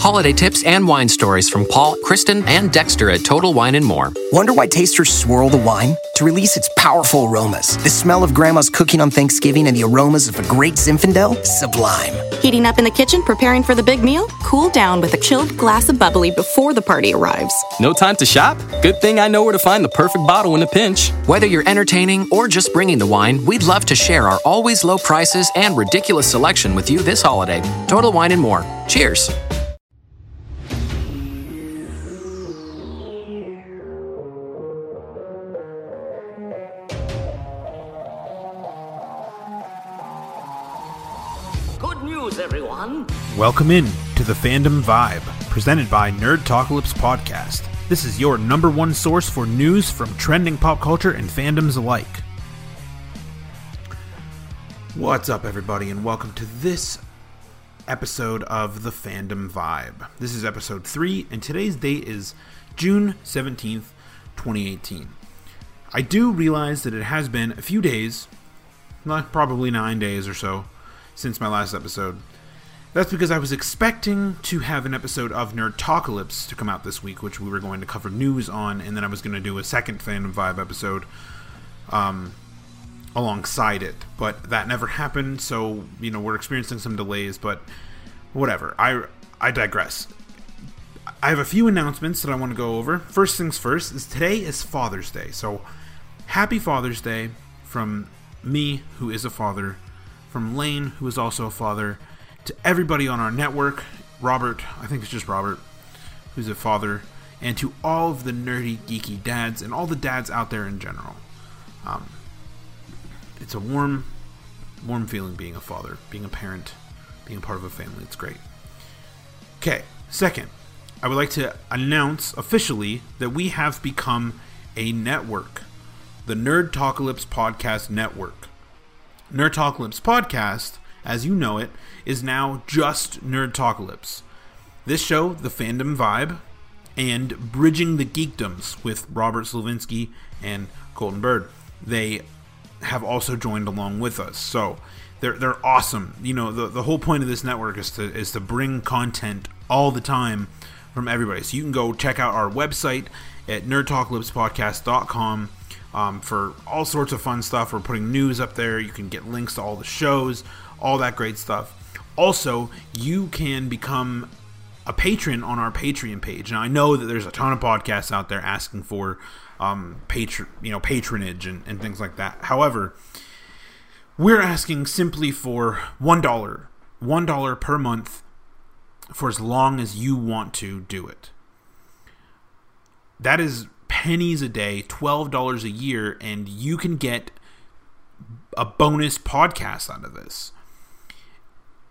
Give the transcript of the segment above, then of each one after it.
Holiday tips and wine stories from Paul, Kristen, and Dexter at Total Wine and More. Wonder why tasters swirl the wine? To release its powerful aromas. The smell of grandma's cooking on Thanksgiving and the aromas of a great Zinfandel? Sublime. Heating up in the kitchen, preparing for the big meal? Cool down with a chilled glass of bubbly before the party arrives. No time to shop? Good thing I know where to find the perfect bottle in a pinch. Whether you're entertaining or just bringing the wine, we'd love to share our always low prices and ridiculous selection with you this holiday. Total Wine and More. Cheers. Welcome in to the Fandom Vibe, presented by Nerd Talkalypse Podcast. This is your number one source for news from trending pop culture and fandoms alike. What's up, everybody, and welcome to this episode of the Fandom Vibe. This is episode 3, and today's date is June 17th, 2018. I do realize that it has been a few days, like probably nine days or so, since my last episode. That's because I was expecting to have an episode of Nerd Talkalypse to come out this week, which we were going to cover news on, and then I was going to do a second Fandom Vibe episode um, alongside it. But that never happened, so, you know, we're experiencing some delays, but whatever. I, I digress. I have a few announcements that I want to go over. First things first is today is Father's Day. So happy Father's Day from me, who is a father, from Lane, who is also a father, to everybody on our network, Robert, I think it's just Robert, who's a father, and to all of the nerdy, geeky dads and all the dads out there in general. Um, it's a warm, warm feeling being a father, being a parent, being a part of a family. It's great. Okay, second, I would like to announce officially that we have become a network, the Nerd Talkalypse Podcast Network. Nerd Talkalypse Podcast, as you know it, is now just Nerd Talkalypse. This show, The Fandom Vibe, and Bridging the Geekdoms with Robert Slavinsky and Colton Bird. They have also joined along with us. So they're they're awesome. You know, the the whole point of this network is to is to bring content all the time from everybody. So you can go check out our website at nerdtalkalypsepodcast.com um, for all sorts of fun stuff. We're putting news up there. You can get links to all the shows, all that great stuff. Also, you can become a patron on our Patreon page. Now I know that there's a ton of podcasts out there asking for um, patron, you know, patronage and, and things like that. However, we're asking simply for one dollar, one dollar per month, for as long as you want to do it. That is pennies a day, twelve dollars a year, and you can get a bonus podcast out of this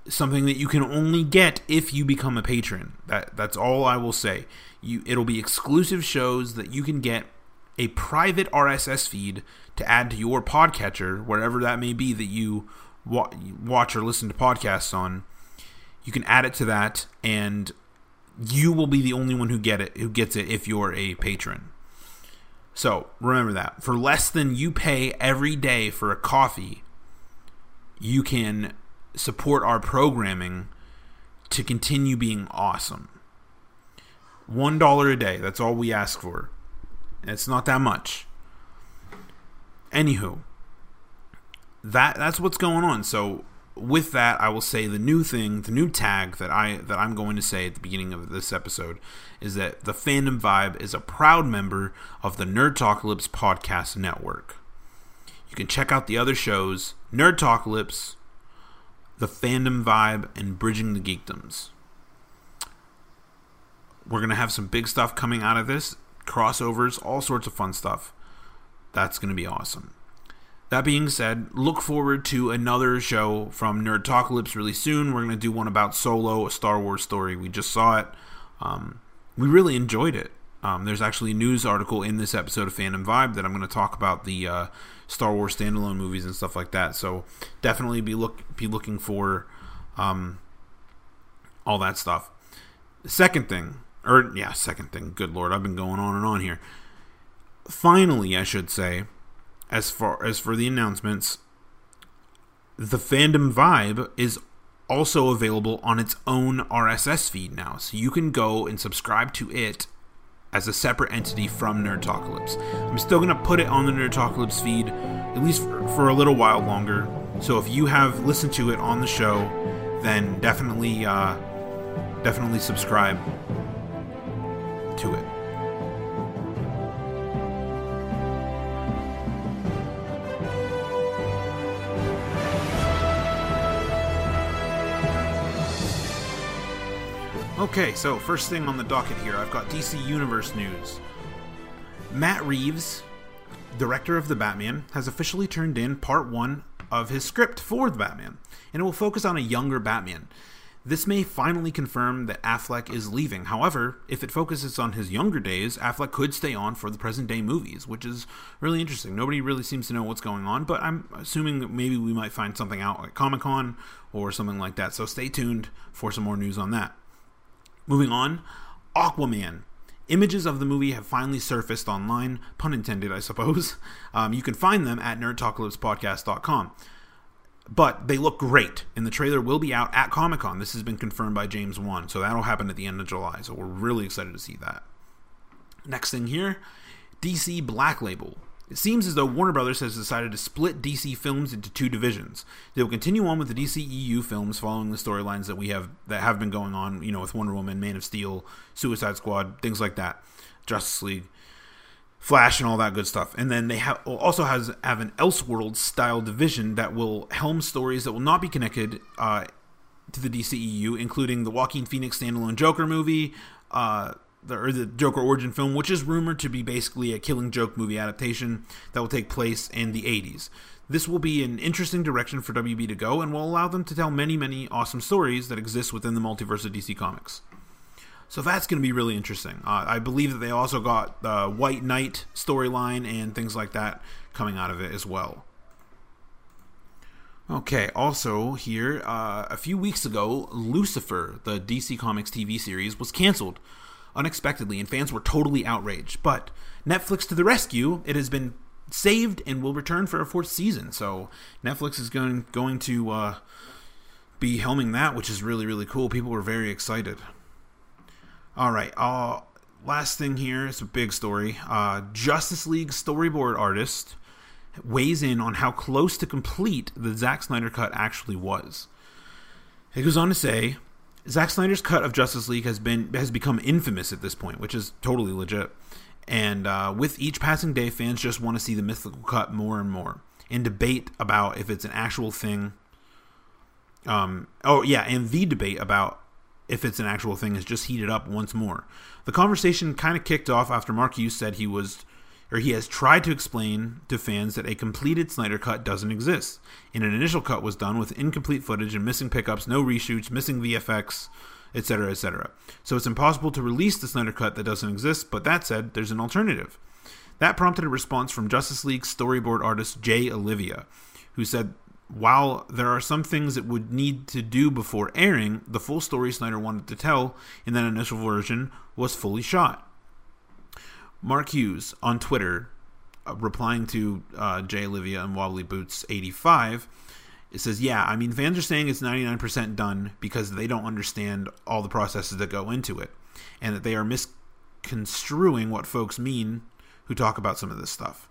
something that you can only get if you become a patron. That that's all I will say. You it'll be exclusive shows that you can get a private RSS feed to add to your podcatcher, wherever that may be that you wa- watch or listen to podcasts on. You can add it to that, and you will be the only one who get it who gets it if you're a patron. So remember that for less than you pay every day for a coffee, you can support our programming to continue being awesome. One dollar a day, that's all we ask for. It's not that much. Anywho, that that's what's going on. So with that, I will say the new thing, the new tag that I that I'm going to say at the beginning of this episode is that the Fandom Vibe is a proud member of the Nerd Talkalypse podcast network. You can check out the other shows, Nerd Talkalypse, the Fandom Vibe, and Bridging the Geekdoms. We're gonna have some big stuff coming out of this, crossovers, all sorts of fun stuff. That's gonna be awesome. That being said, look forward to another show from Nerd Talkalypse really soon. We're going to do one about Solo, a Star Wars story. We just saw it. Um, we really enjoyed it. Um, there's actually a news article in this episode of Fandom Vibe that I'm going to talk about the uh, Star Wars standalone movies and stuff like that. So definitely be look be looking for um, all that stuff. Second thing, or yeah, second thing. Good lord, I've been going on and on here. Finally, I should say as far as for the announcements, the fandom vibe is also available on its own RSS feed now. So you can go and subscribe to it as a separate entity from Nerdtalkalypse. I'm still going to put it on the Nerdtalkalypse feed, at least for, for, a little while longer. So if you have listened to it on the show, then definitely, uh, definitely subscribe to it. Okay, so first thing on the docket here, I've got DC Universe news. Matt Reeves, director of The Batman, has officially turned in part one of his script for The Batman, and it will focus on a younger Batman. This may finally confirm that Affleck is leaving. However, if it focuses on his younger days, Affleck could stay on for the present day movies, which is really interesting. Nobody really seems to know what's going on, but I'm assuming that maybe we might find something out at Comic Con or something like that. So stay tuned for some more news on that. Moving on, Aquaman. Images of the movie have finally surfaced online, pun intended, I suppose. Um, you can find them at nerdtalkalypsepodcast.com. But they look great, and the trailer will be out at Comic Con. This has been confirmed by James Wan, so that'll happen at the end of July. So we're really excited to see that. Next thing here DC Black Label. It seems as though Warner Brothers has decided to split DC films into two divisions. They will continue on with the DCEU films following the storylines that we have that have been going on, you know, with Wonder Woman, Man of Steel, Suicide Squad, things like that, Justice League, Flash, and all that good stuff. And then they have also has have an Elseworld style division that will helm stories that will not be connected uh, to the DCEU, including the Joaquin Phoenix standalone Joker movie. Uh, the, or the Joker origin film, which is rumored to be basically a Killing Joke movie adaptation that will take place in the 80s. This will be an interesting direction for WB to go and will allow them to tell many, many awesome stories that exist within the multiverse of DC Comics. So that's going to be really interesting. Uh, I believe that they also got the White Knight storyline and things like that coming out of it as well. Okay, also here, uh, a few weeks ago, Lucifer, the DC Comics TV series, was canceled unexpectedly, and fans were totally outraged. But Netflix to the rescue! It has been saved and will return for a fourth season. So Netflix is going going to uh, be helming that, which is really really cool. People were very excited. All right, uh, last thing here is a big story. Uh, Justice League storyboard artist weighs in on how close to complete the Zack Snyder cut actually was. It goes on to say Zack Snyder's cut of Justice League has been has become infamous at this point, which is totally legit. And uh, with each passing day, fans just want to see the mythical cut more and more, and debate about if it's an actual thing. Um, oh yeah, and the debate about if it's an actual thing is just heated up once more. The conversation kind of kicked off after Mark Hughes said he was or he has tried to explain to fans that a completed Snyder cut doesn't exist. And an initial cut was done with incomplete footage and missing pickups, no reshoots, missing VFX, etc., etc. So it's impossible to release the Snyder cut that doesn't exist, but that said, there's an alternative. That prompted a response from Justice League storyboard artist Jay Oliva, who said, while there are some things it would need to do before airing, the full story Snyder wanted to tell in that initial version was fully shot. Mark Hughes on Twitter, uh, replying to uh, Jay Oliva and Wobbly Boots 85, it says, Yeah, I mean, fans are saying it's 99% done because they don't understand all the processes that go into it and that they are misconstruing what folks mean who talk about some of this stuff.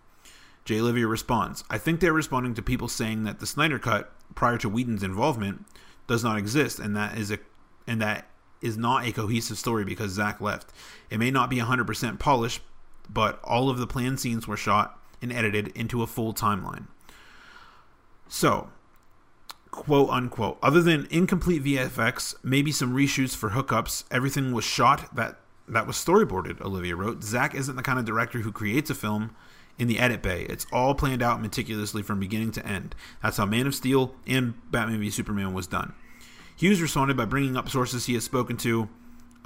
Jay Oliva responds, I think they're responding to people saying that the Snyder Cut, prior to Whedon's involvement, does not exist and that is a and that is not a cohesive story because Zack left. It may not be 100% polished, but all of the planned scenes were shot and edited into a full timeline. So, quote unquote, other than incomplete VFX, maybe some reshoots for hookups, everything was shot that that was storyboarded, Oliva wrote. Zack isn't the kind of director who creates a film in the edit bay. It's all planned out meticulously from beginning to end. That's how Man of Steel and Batman v Superman was done. Hughes responded by bringing up sources he has spoken to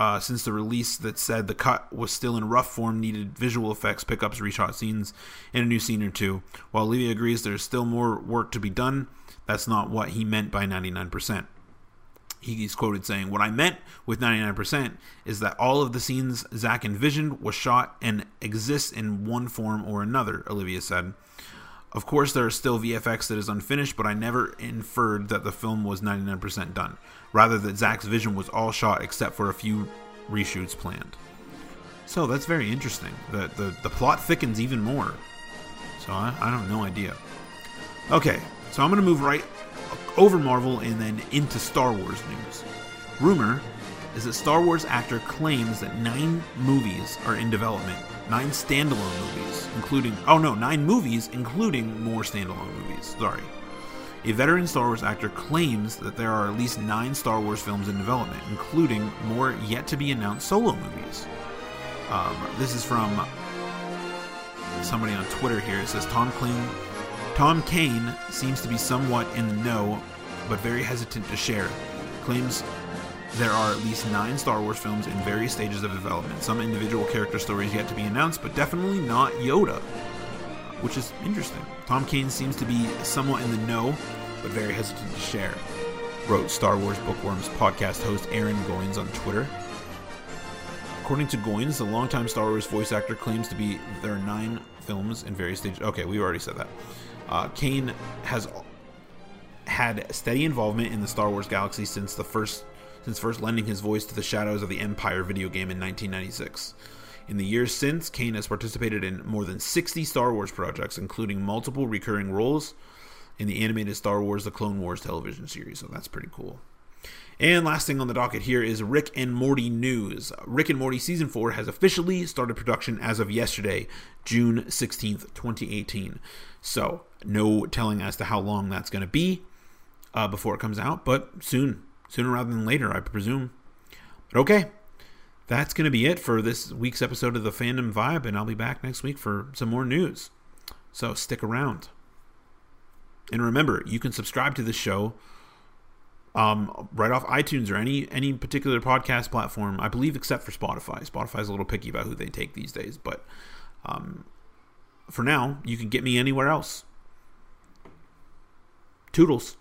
uh, since the release that said the cut was still in rough form, needed visual effects, pickups, reshot scenes, and a new scene or two. While Levy agrees there's still more work to be done, that's not what he meant by 99%. He's quoted saying, What I meant with 99% is that all of the scenes Zack envisioned was shot and exists in one form or another, Oliva said. Of course, there is still VFX that is unfinished, but I never inferred that the film was 99% done. Rather, that Zack's vision was all shot except for a few reshoots planned. So that's very interesting. The, the, the plot thickens even more. So I, I have no idea. Okay, so I'm going to move right over Marvel and then into Star Wars news. Rumor is that Star Wars actor claims that nine movies are in development. Nine standalone movies, including, oh no, nine movies, including more standalone movies. Sorry. A veteran Star Wars actor claims that there are at least nine Star Wars films in development, including more yet to be announced solo movies. Um, this is from somebody on Twitter here. It says Tom Kane, Tom Kane seems to be somewhat in the know, but very hesitant to share. Claims there are at least nine Star Wars films in various stages of development. Some individual character stories yet to be announced, but definitely not Yoda, which is interesting. Tom Kane seems to be somewhat in the know, but very hesitant to share. Wrote Star Wars Bookworms podcast host Aaron Goins on Twitter. According to Goins, the longtime Star Wars voice actor claims to be there are nine films in various stages. Okay, we already said that. Uh, Kane has had steady involvement in the Star Wars galaxy since the first since first lending his voice to the Shadows of the Empire video game in 1996. In the years since, Kane has participated in more than 60 Star Wars projects, including multiple recurring roles in the animated Star Wars The Clone Wars television series, so that's pretty cool. And last thing on the docket here is Rick and Morty news. Rick and Morty season 4 has officially started production as of yesterday, June 16th, 2018. So, no telling as to how long that's going to be uh, before it comes out, but soon sooner rather than later, I presume. But okay, that's going to be it for this week's episode of the Fandom Vibe, and I'll be back next week for some more news. So stick around. And remember, you can subscribe to the show um, right off iTunes or any any particular podcast platform. I believe, except for Spotify. Spotify's a little picky about who they take these days, but um, for now, you can get me anywhere else. Toodles.